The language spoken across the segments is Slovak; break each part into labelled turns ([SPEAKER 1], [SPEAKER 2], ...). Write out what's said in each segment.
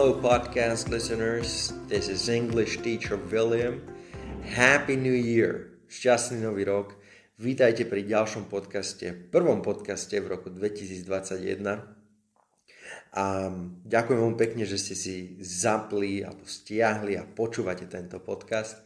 [SPEAKER 1] Hello, podcast listeners. This is English teacher William. Happy New Year. Šťastný nový rok. Vítajte pri ďalšom podcaste, prvom podcaste v roku 2021. A ďakujem vám pekne, že ste si zapli alebo stiahli a počúvate tento podcast.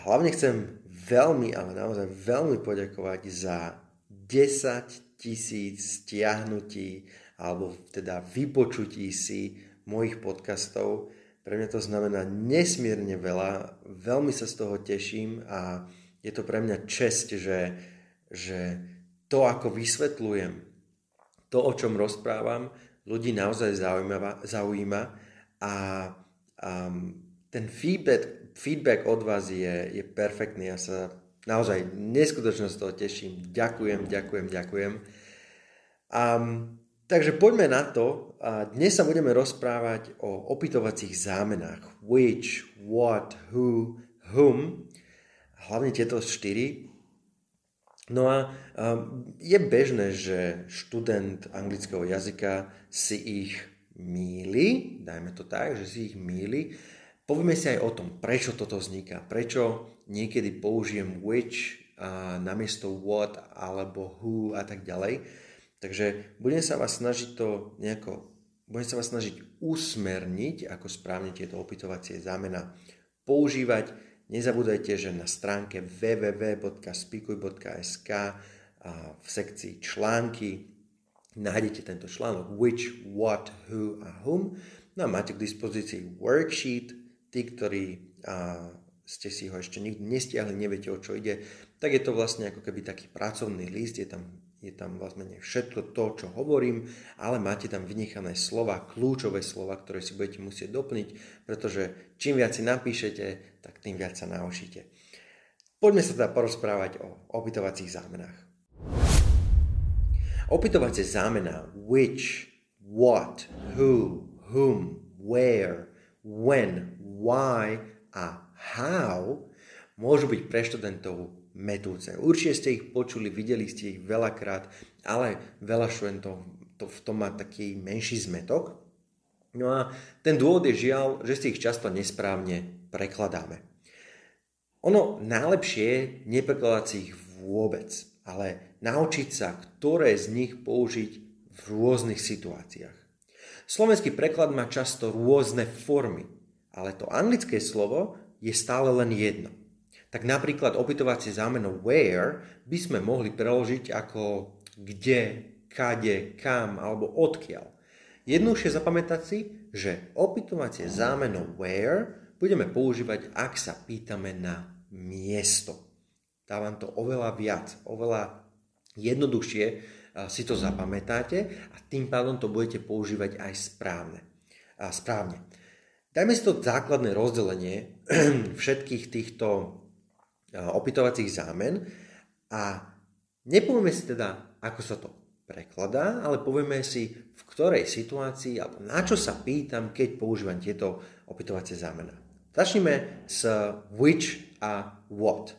[SPEAKER 1] Hlavne chcem veľmi, ale naozaj veľmi poďakovať za 10 tisíc stiahnutí alebo teda vypočutí si mojich podcastov. Pre mňa to znamená nesmierne veľa, veľmi sa z toho teším a je to pre mňa čest, že, že to, ako vysvetľujem, to, o čom rozprávam, ľudí naozaj zaujíma, zaujíma a um, ten feedback, feedback od vás je, je perfektný. Ja sa naozaj neskutočne z toho teším. Ďakujem, ďakujem, ďakujem. Um, Takže poďme na to. A dnes sa budeme rozprávať o opytovacích zámenách. Which, what, who, whom. Hlavne tieto štyri. No a um, je bežné, že študent anglického jazyka si ich míli, dajme to tak, že si ich míli. Povieme si aj o tom, prečo toto vzniká, prečo niekedy použijem which a namiesto what alebo who a tak ďalej. Takže budem sa vás snažiť to nejako, budem sa vás snažiť usmerniť, ako správne tieto opytovacie zámena používať. Nezabúdajte, že na stránke www.spikuj.sk v sekcii články nájdete tento článok which, what, who a whom. No a máte k dispozícii worksheet. Tí, ktorí a, ste si ho ešte nikdy nestiahli, neviete o čo ide, tak je to vlastne ako keby taký pracovný list, je tam je tam vlastne všetko to, čo hovorím, ale máte tam vynechané slova, kľúčové slova, ktoré si budete musieť doplniť, pretože čím viac si napíšete, tak tým viac sa naučíte. Poďme sa teda porozprávať o opytovacích zámenách. Opytovacie zámená which, what, who, whom, where, when, why a how môžu byť pre študentov metúce. Určite ste ich počuli, videli ste ich veľakrát, ale veľa študentov to, v tom má taký menší zmetok. No a ten dôvod je žiaľ, že si ich často nesprávne prekladáme. Ono najlepšie je neprekladať si ich vôbec, ale naučiť sa, ktoré z nich použiť v rôznych situáciách. Slovenský preklad má často rôzne formy, ale to anglické slovo je stále len jedno tak napríklad opytovacie zámeno where by sme mohli preložiť ako kde, kade, kam alebo odkiaľ. Jednoduchšie zapamätať si, že opytovacie zámeno where budeme používať, ak sa pýtame na miesto. Dávam to oveľa viac, oveľa jednoduchšie si to zapamätáte a tým pádom to budete používať aj správne. A správne. Dajme si to základné rozdelenie všetkých týchto opytovacích zámen a nepovieme si teda, ako sa to prekladá, ale povieme si, v ktorej situácii alebo na čo sa pýtam, keď používam tieto opytovacie zámena. Začneme s which a what.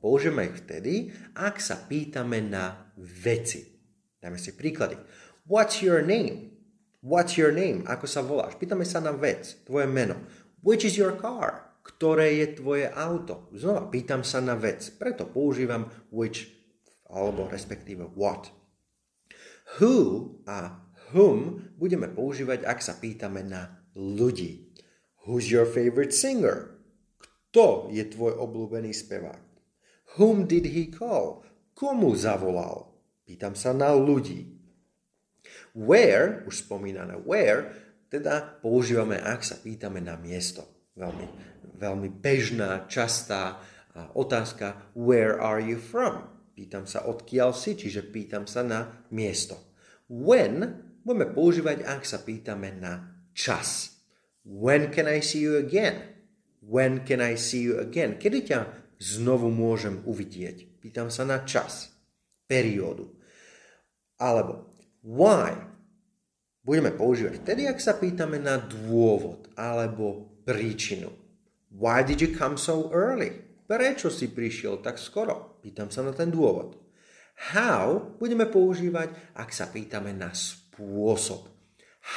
[SPEAKER 1] Použijeme ich vtedy, ak sa pýtame na veci. Dáme si príklady. What's your name? What's your name? Ako sa voláš? Pýtame sa na vec, tvoje meno. Which is your car? Ktoré je tvoje auto. Znova pýtam sa na vec, preto používam which alebo respektíve what. Who a whom budeme používať, ak sa pýtame na ľudí. Who's your favorite singer? Kto je tvoj obľúbený spevák? Whom did he call? Komu zavolal? Pýtam sa na ľudí. Where, už spomínané where, teda používame, ak sa pýtame na miesto veľmi, veľmi bežná, častá otázka where are you from? Pýtam sa odkiaľ si, čiže pýtam sa na miesto. When budeme používať, ak sa pýtame na čas. When can I see you again? When can I see you again? Kedy ťa znovu môžem uvidieť? Pýtam sa na čas, periódu. Alebo why? Budeme používať vtedy, ak sa pýtame na dôvod alebo príčinu. Why did you come so early? Prečo si prišiel tak skoro? Pýtam sa na ten dôvod. How budeme používať, ak sa pýtame na spôsob.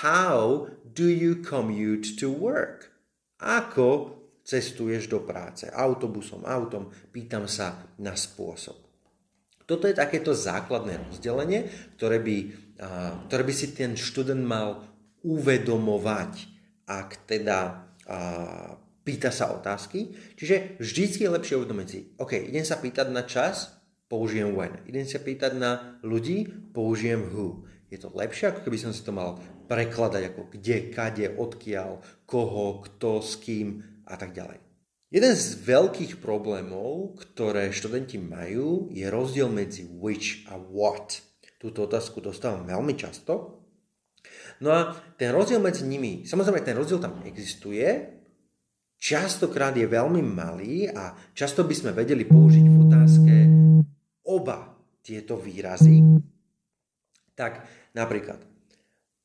[SPEAKER 1] How do you commute to work? Ako cestuješ do práce? Autobusom, autom? Pýtam sa na spôsob. Toto je takéto základné rozdelenie, ktoré by, ktoré by si ten študent mal uvedomovať, ak teda pýta sa otázky. Čiže vždycky je lepšie uvedomiť si, OK, idem sa pýtať na čas, použijem when. Idem sa pýtať na ľudí, použijem who. Je to lepšie, ako keby som si to mal prekladať ako kde, kade, odkiaľ, koho, kto, s kým a tak ďalej. Jeden z veľkých problémov, ktoré študenti majú, je rozdiel medzi which a what. Túto otázku dostávam veľmi často. No a ten rozdiel medzi nimi, samozrejme ten rozdiel tam existuje, častokrát je veľmi malý a často by sme vedeli použiť v otázke oba tieto výrazy. Tak napríklad,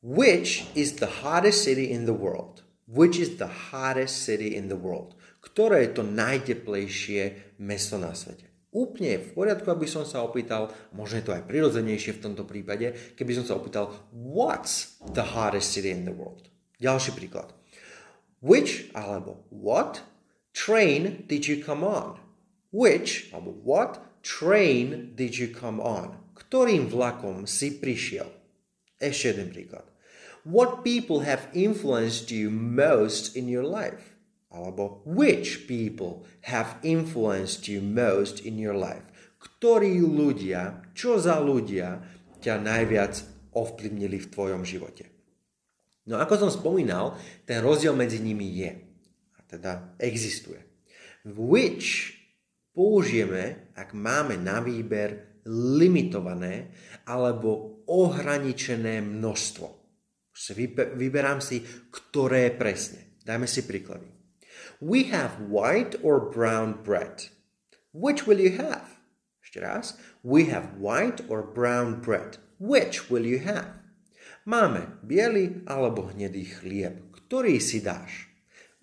[SPEAKER 1] which is the hottest city in the world? Which is the hottest city in the world? ktoré je to najteplejšie mesto na svete. Úplne v poriadku, aby som sa opýtal, možno je to aj prirodzenejšie v tomto prípade, keby som sa opýtal, what's the hottest city in the world? Ďalší príklad. Which alebo what train did you come on? Which alebo what train did you come on? Ktorým vlakom si prišiel? Ešte jeden príklad. What people have influenced you most in your life? alebo which people have influenced you most in your life. Ktorí ľudia, čo za ľudia ťa najviac ovplyvnili v tvojom živote. No ako som spomínal, ten rozdiel medzi nimi je. A teda existuje. Which použijeme, ak máme na výber limitované alebo ohraničené množstvo. Vyberám si, ktoré presne. Dajme si príklady. We have white or brown bread. Which will you have? Ešte raz. We have white or brown bread. Which will you have? Máme biely alebo hnedý chlieb. Ktorý si dáš?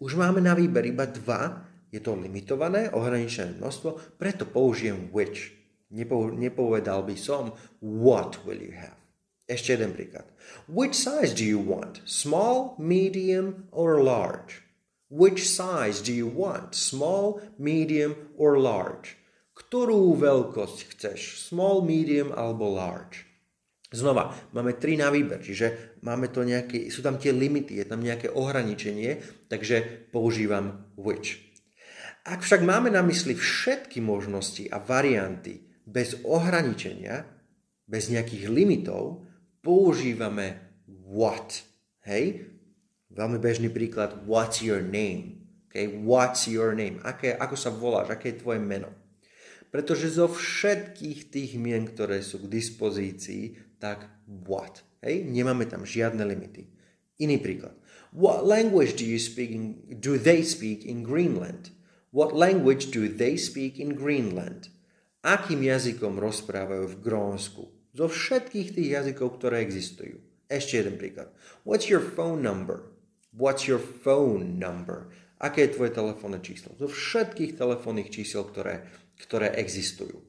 [SPEAKER 1] Už máme na výber iba dva. Je to limitované, ohraničené množstvo, preto použijem which. Nepo, nepovedal by som what will you have. Ešte jeden príklad. Which size do you want? Small, medium or large? Which size do you want? Small, medium or large? Ktorú veľkosť chceš? Small, medium alebo large? Znova, máme tri na výber, čiže máme to nejaké, sú tam tie limity, je tam nejaké ohraničenie, takže používam which. Ak však máme na mysli všetky možnosti a varianty bez ohraničenia, bez nejakých limitov, používame what. Hej? Veľmi bežný príklad, what's your name? Okay? What's your name? Aké, ako sa voláš? Aké je tvoje meno? Pretože zo všetkých tých mien, ktoré sú k dispozícii, tak what? Hej? Nemáme tam žiadne limity. Iný príklad. What language do you speak in, do they speak in Greenland? What language do they speak in Greenland? Akým jazykom rozprávajú v Grónsku? Zo všetkých tých jazykov, ktoré existujú. Ešte jeden príklad. What's your phone number? What's your phone number? Aké je tvoje telefónne číslo? Zo všetkých telefónnych čísel, ktoré, ktoré existujú.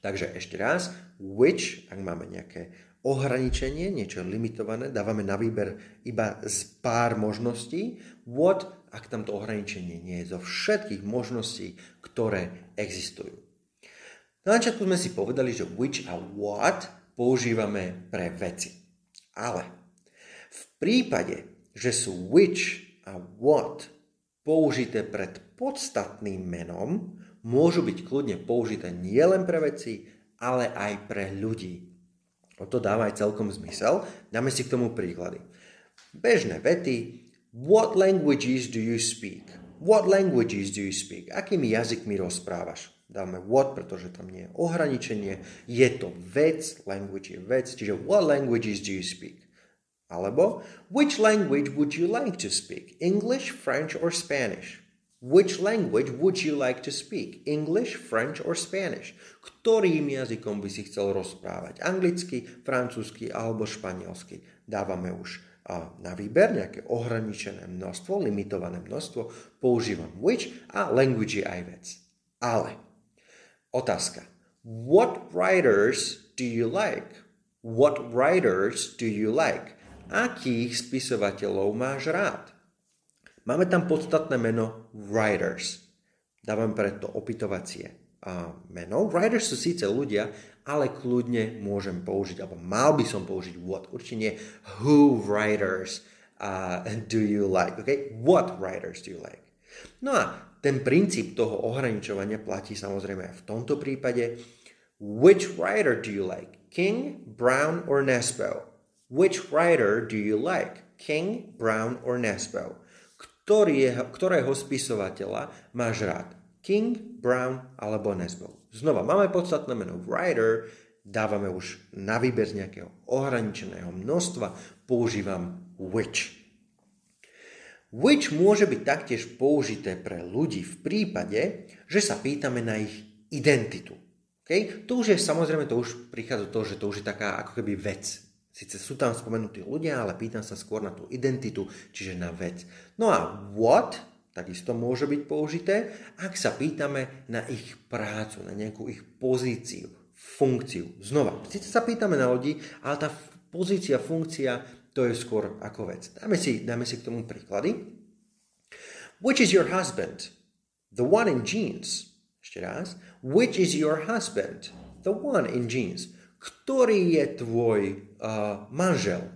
[SPEAKER 1] Takže ešte raz, which, ak máme nejaké ohraničenie, niečo limitované, dávame na výber iba z pár možností. What, ak tam to ohraničenie nie je zo všetkých možností, ktoré existujú. Na začiatku sme si povedali, že which a what používame pre veci. Ale v prípade, že sú which a what použité pred podstatným menom, môžu byť kľudne použité nielen pre veci, ale aj pre ľudí. O to dáva aj celkom zmysel. Dáme si k tomu príklady. Bežné vety. What languages do you speak? What languages do you speak? Akými jazykmi rozprávaš? Dáme what, pretože tam nie je ohraničenie. Je to vec, language je vec, čiže what languages do you speak? Alebo which language would you like to speak? English, French or Spanish? Which language would you like to speak? English, French or Spanish? Ktorým jazykom by si chcel rozprávať? Anglicky, francúzsky alebo španielsky? Dávame už na výber nejaké ohraničené množstvo, limitované množstvo. Používam which a language je aj vec. Ale otázka. What writers do you like? What writers do you like? akých spisovateľov máš rád? Máme tam podstatné meno writers. Dávam preto opytovacie meno. Writers sú síce ľudia, ale kľudne môžem použiť, alebo mal by som použiť what. Určite nie who writers uh, do you like. Okay? What writers do you like? No a ten princíp toho ohraničovania platí samozrejme aj v tomto prípade. Which writer do you like? King, Brown or Nesbo? Which writer do you like? King, Brown or Nesbo? Ktorý je, ktorého spisovateľa máš rád? King, Brown alebo Nesbo? Znova, máme podstatné meno writer, dávame už na výber z nejakého ohraničeného množstva, používam which. Which môže byť taktiež použité pre ľudí v prípade, že sa pýtame na ich identitu. Okay? To už je samozrejme, to už prichádza to, že to už je taká ako keby vec. Sice sú tam spomenutí ľudia, ale pýtam sa skôr na tú identitu, čiže na vec. No a what takisto môže byť použité, ak sa pýtame na ich prácu, na nejakú ich pozíciu, funkciu. Znova, síce sa pýtame na ľudí, ale tá pozícia, funkcia, to je skôr ako vec. Dáme si, dáme si k tomu príklady. Which is your husband? The one in jeans. Ešte raz. Which is your husband? The one in jeans ktorý je tvoj manžel,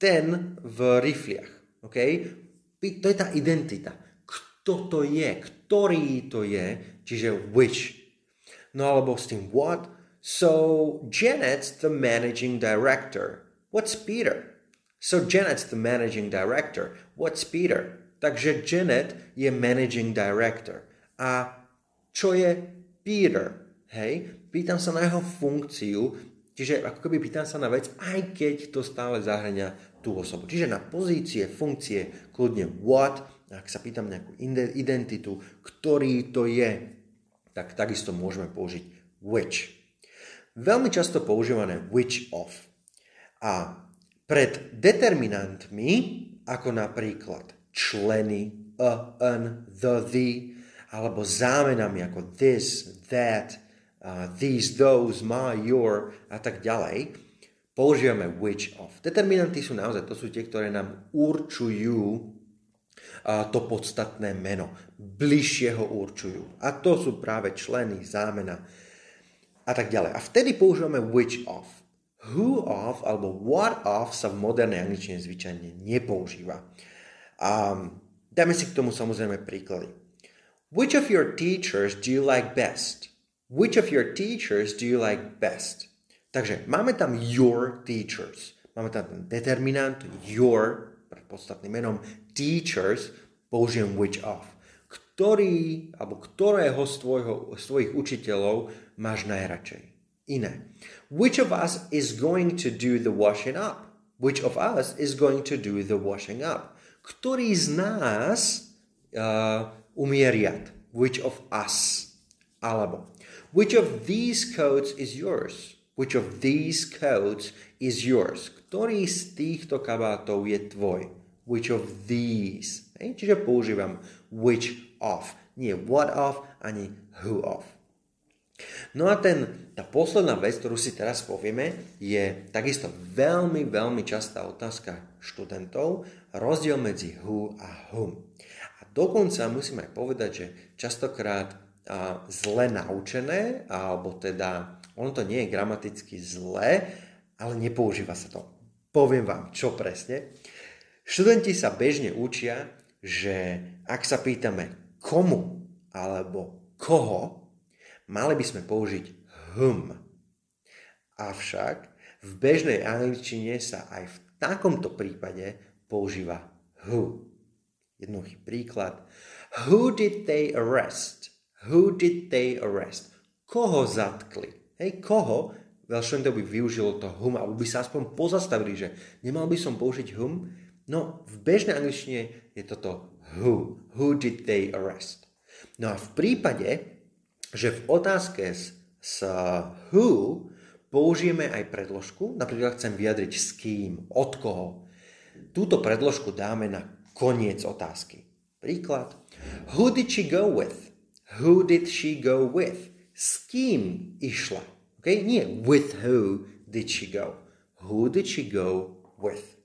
[SPEAKER 1] ten v rifliach. Okay? To je tá identita. Kto to je? Ktorý to je? Čiže which. No alebo s tým what? So Janet's the managing director. What's Peter? So Janet's the managing director. What's Peter? Takže Janet je managing director. A čo je Peter? Hej, pýtam sa na jeho funkciu, čiže ako keby pýtam sa na vec, aj keď to stále zahrania tú osobu. Čiže na pozície, funkcie, kľudne what, ak sa pýtam nejakú identitu, ktorý to je, tak takisto môžeme použiť which. Veľmi často používané which of. A pred determinantmi, ako napríklad členy, a, an, the, the, alebo zámenami ako this, that, uh, these, those, my, your a tak ďalej, používame which of. Determinanty sú naozaj, to sú tie, ktoré nám určujú uh, to podstatné meno. Bližšie ho určujú. A to sú práve členy, zámena a tak ďalej. A vtedy používame which of. Who of alebo what of sa v modernej angličtine zvyčajne nepoužíva. Um, dáme si k tomu samozrejme príklady. Which of your teachers do you like best? Which of your teachers do you like best? Takže máme tam your teachers. Máme tam ten determinant your, pred podstatným menom, teachers, použijem which of. Ktorý, alebo ktorého z, tvojho, z tvojich učiteľov máš najradšej? Iné. Which of us is going to do the washing up? Which of us is going to do the washing up? Ktorý z nás uh, umie? Which of us? Alebo Which of these coats is yours? Which of these coats is yours? Ktorý z týchto kabátov je tvoj? Which of these? Hej? Čiže používam which of. Nie what of, ani who of. No a ten, tá posledná vec, ktorú si teraz povieme, je takisto veľmi, veľmi častá otázka študentov, rozdiel medzi who a whom. A dokonca musím aj povedať, že častokrát zle naučené, alebo teda, ono to nie je gramaticky zle, ale nepoužíva sa to. Poviem vám, čo presne. Študenti sa bežne učia, že ak sa pýtame komu alebo koho, mali by sme použiť hm. Avšak v bežnej angličtine sa aj v takomto prípade používa who. Jednoduchý príklad. Who did they arrest? Who did they arrest? Koho zatkli? Hej, koho? Veľšento by využilo to whom, alebo by sa aspoň pozastavili, že nemal by som použiť whom? No, v bežnej angličtine je toto who. Who did they arrest? No a v prípade, že v otázke s, s who použijeme aj predložku, napríklad chcem vyjadriť s kým, od koho, túto predložku dáme na koniec otázky. Príklad. Who did she go with? Who did she go with? S kým išla? Okay? Nie with who did she go. Who did she go with?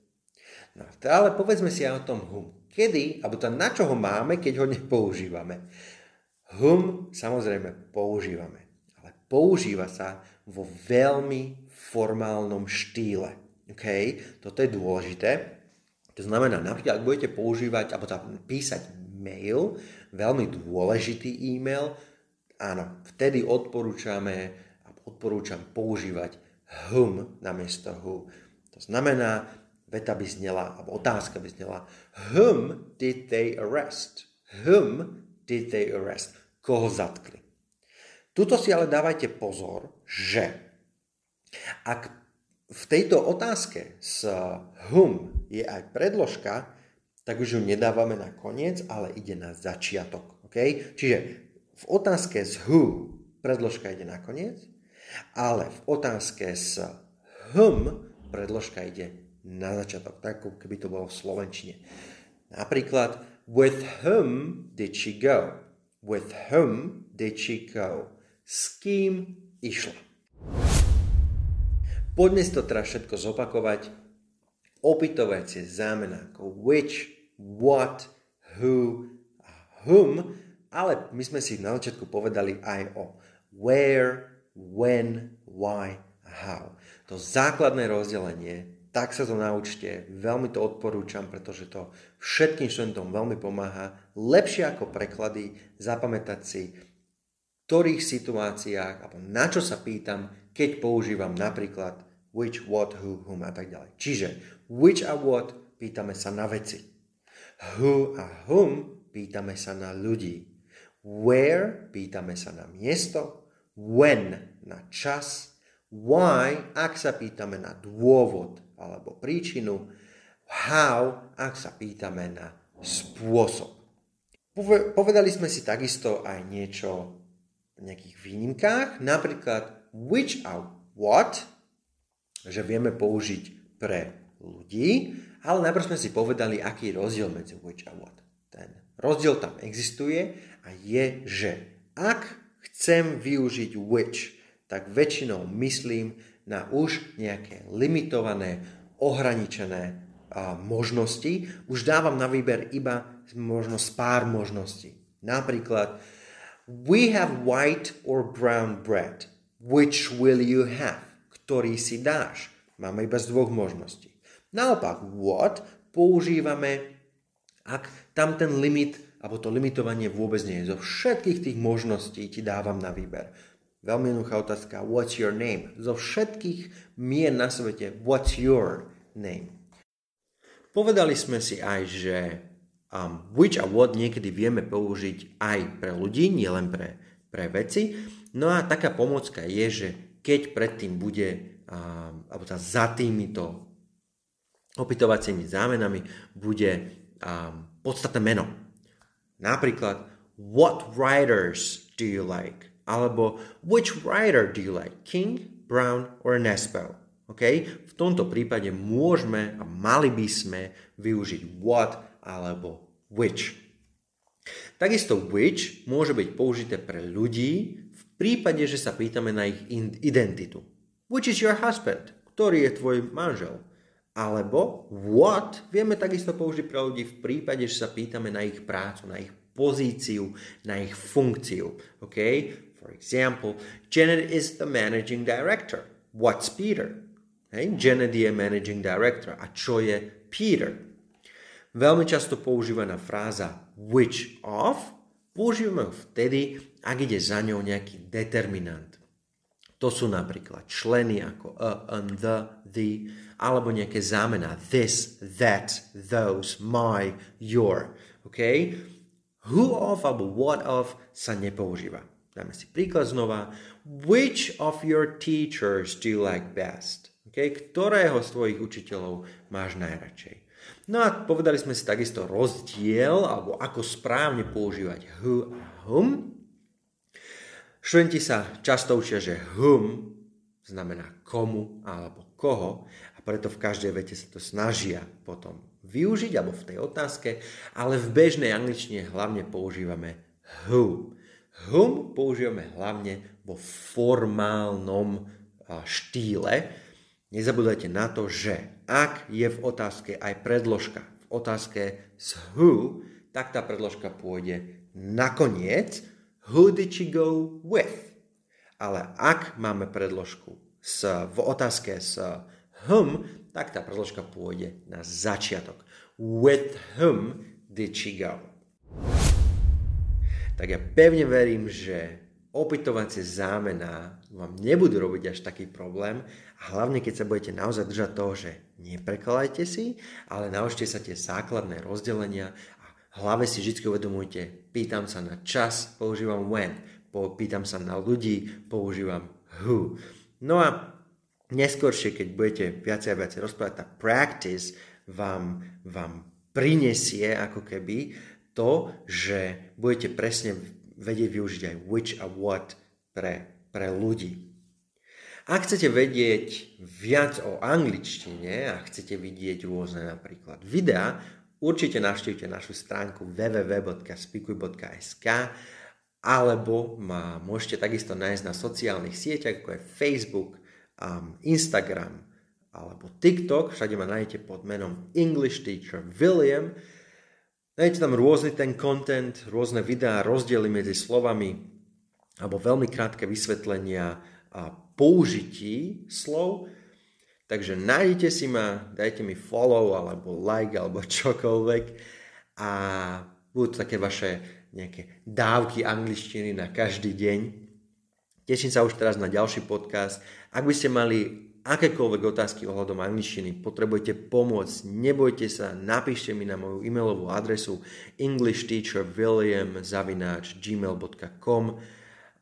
[SPEAKER 1] No, ale povedzme si aj o tom whom. Kedy, alebo to na čo ho máme, keď ho nepoužívame. Whom samozrejme používame, ale používa sa vo veľmi formálnom štýle. Okay? Toto je dôležité. To znamená, napríklad, ak budete používať, alebo tam písať mail, veľmi dôležitý e-mail, áno, vtedy odporúčame, odporúčam používať whom namiesto who. To znamená, veta by znela, alebo otázka by znela, whom did they arrest? Whom did they arrest? koho zatkli. Tuto si ale dávajte pozor, že ak v tejto otázke s whom je aj predložka, tak už ju nedávame na koniec, ale ide na začiatok. Okay? Čiže v otázke s who predložka ide na koniec, ale v otázke s whom predložka ide na začiatok, tak ako keby to bolo v slovenčine. Napríklad, with whom did she go? With whom did she go? S kým išla? Poďme si to teraz všetko zopakovať. Opytovacie zámena ako which, what, who, whom, ale my sme si na začiatku povedali aj o where, when, why a how. To základné rozdelenie tak sa to naučte. Veľmi to odporúčam, pretože to všetkým študentom veľmi pomáha. Lepšie ako preklady zapamätať si, v ktorých situáciách, alebo na čo sa pýtam, keď používam napríklad which, what, who, whom a tak ďalej. Čiže which a what pýtame sa na veci. Who a whom pýtame sa na ľudí. Where pýtame sa na miesto. When na čas. Why, ak sa pýtame na dôvod alebo príčinu, how, ak sa pýtame na spôsob. Povedali sme si takisto aj niečo v nejakých výnimkách, napríklad which a what, že vieme použiť pre ľudí, ale najprv sme si povedali, aký je rozdiel medzi which a what. Ten rozdiel tam existuje a je, že ak chcem využiť which, tak väčšinou myslím na už nejaké limitované, ohraničené a, možnosti. Už dávam na výber iba možno pár možností. Napríklad, we have white or brown bread. Which will you have? Ktorý si dáš? Máme iba z dvoch možností. Naopak, what používame, ak tam ten limit, alebo to limitovanie vôbec nie je. Zo všetkých tých možností ti dávam na výber. Veľmi jednoduchá otázka. What's your name? Zo všetkých mien na svete, what's your name? Povedali sme si aj, že um, which a what niekedy vieme použiť aj pre ľudí, nielen pre, pre veci. No a taká pomocka je, že keď predtým bude, um, alebo tá za týmito opytovacími zámenami bude um, podstatné meno. Napríklad, what writers do you like? Alebo which writer do you like? King, Brown or Nesbo? Okay? V tomto prípade môžeme a mali by sme využiť what alebo which. Takisto which môže byť použité pre ľudí v prípade, že sa pýtame na ich identitu. Which is your husband? Ktorý je tvoj manžel? Alebo what vieme takisto použiť pre ľudí v prípade, že sa pýtame na ich prácu, na ich pozíciu, na ich funkciu. Okay? For example, Janet is the managing director. What's Peter? Hey, Janet je managing director. A čo je Peter? Veľmi často používaná fráza which of používame vtedy, ak ide za ňou nejaký determinant. To sú napríklad členy ako a, and, the, the, alebo nejaké zámena this, that, those, my, your. Okay? Who of alebo what of sa nepoužíva. Dáme si príklad znova. Which of your teachers do you like best? Okay? Ktorého z tvojich učiteľov máš najradšej? No a povedali sme si takisto rozdiel, alebo ako správne používať who a whom. Študenti sa často učia, že whom znamená komu alebo koho a preto v každej vete sa to snažia potom využiť alebo v tej otázke, ale v bežnej angličtine hlavne používame who. Whom používame hlavne vo formálnom štýle. Nezabúdajte na to, že ak je v otázke aj predložka, v otázke z who, tak tá predložka pôjde nakoniec. Who did you go with? Ale ak máme predložku s, v otázke s whom, tak tá predložka pôjde na začiatok. With whom did she go? Tak ja pevne verím, že opytovacie zámená vám nebudú robiť až taký problém a hlavne keď sa budete naozaj držať toho, že neprekladajte si, ale naučte sa tie základné rozdelenia hlave si vždy uvedomujte, pýtam sa na čas, používam when, pýtam sa na ľudí, používam who. No a neskôršie, keď budete viacej a viacej rozprávať, tá practice vám, vám prinesie ako keby to, že budete presne vedieť využiť aj which a what pre, pre ľudí. Ak chcete vedieť viac o angličtine a chcete vidieť rôzne napríklad videá, určite navštívte našu stránku www.spikuj.sk alebo ma môžete takisto nájsť na sociálnych sieťach ako je Facebook, um, Instagram alebo TikTok. Všade ma nájdete pod menom English Teacher William. Nájdete tam rôzny ten content, rôzne videá, rozdiely medzi slovami alebo veľmi krátke vysvetlenia a použití slov. Takže nájdete si ma, dajte mi follow alebo like alebo čokoľvek a budú to také vaše nejaké dávky angličtiny na každý deň. Teším sa už teraz na ďalší podcast. Ak by ste mali akékoľvek otázky ohľadom angličtiny, potrebujete pomôcť, nebojte sa, napíšte mi na moju e-mailovú adresu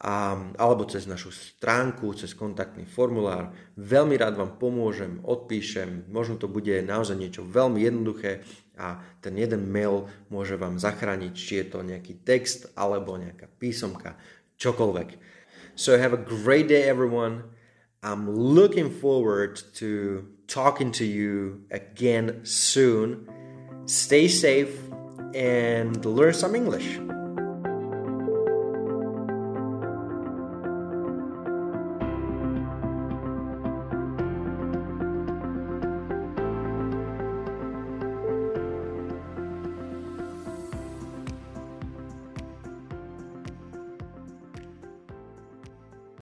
[SPEAKER 1] englishteacherwilliam.gmail.com alebo cez našu stránku, cez kontaktný formulár. Veľmi rád vám pomôžem, odpíšem, možno to bude naozaj niečo veľmi jednoduché a ten jeden mail môže vám zachrániť, či je to nejaký text alebo nejaká písomka, čokoľvek. So have a great day everyone. I'm looking forward to talking to you again soon. Stay safe and learn some English.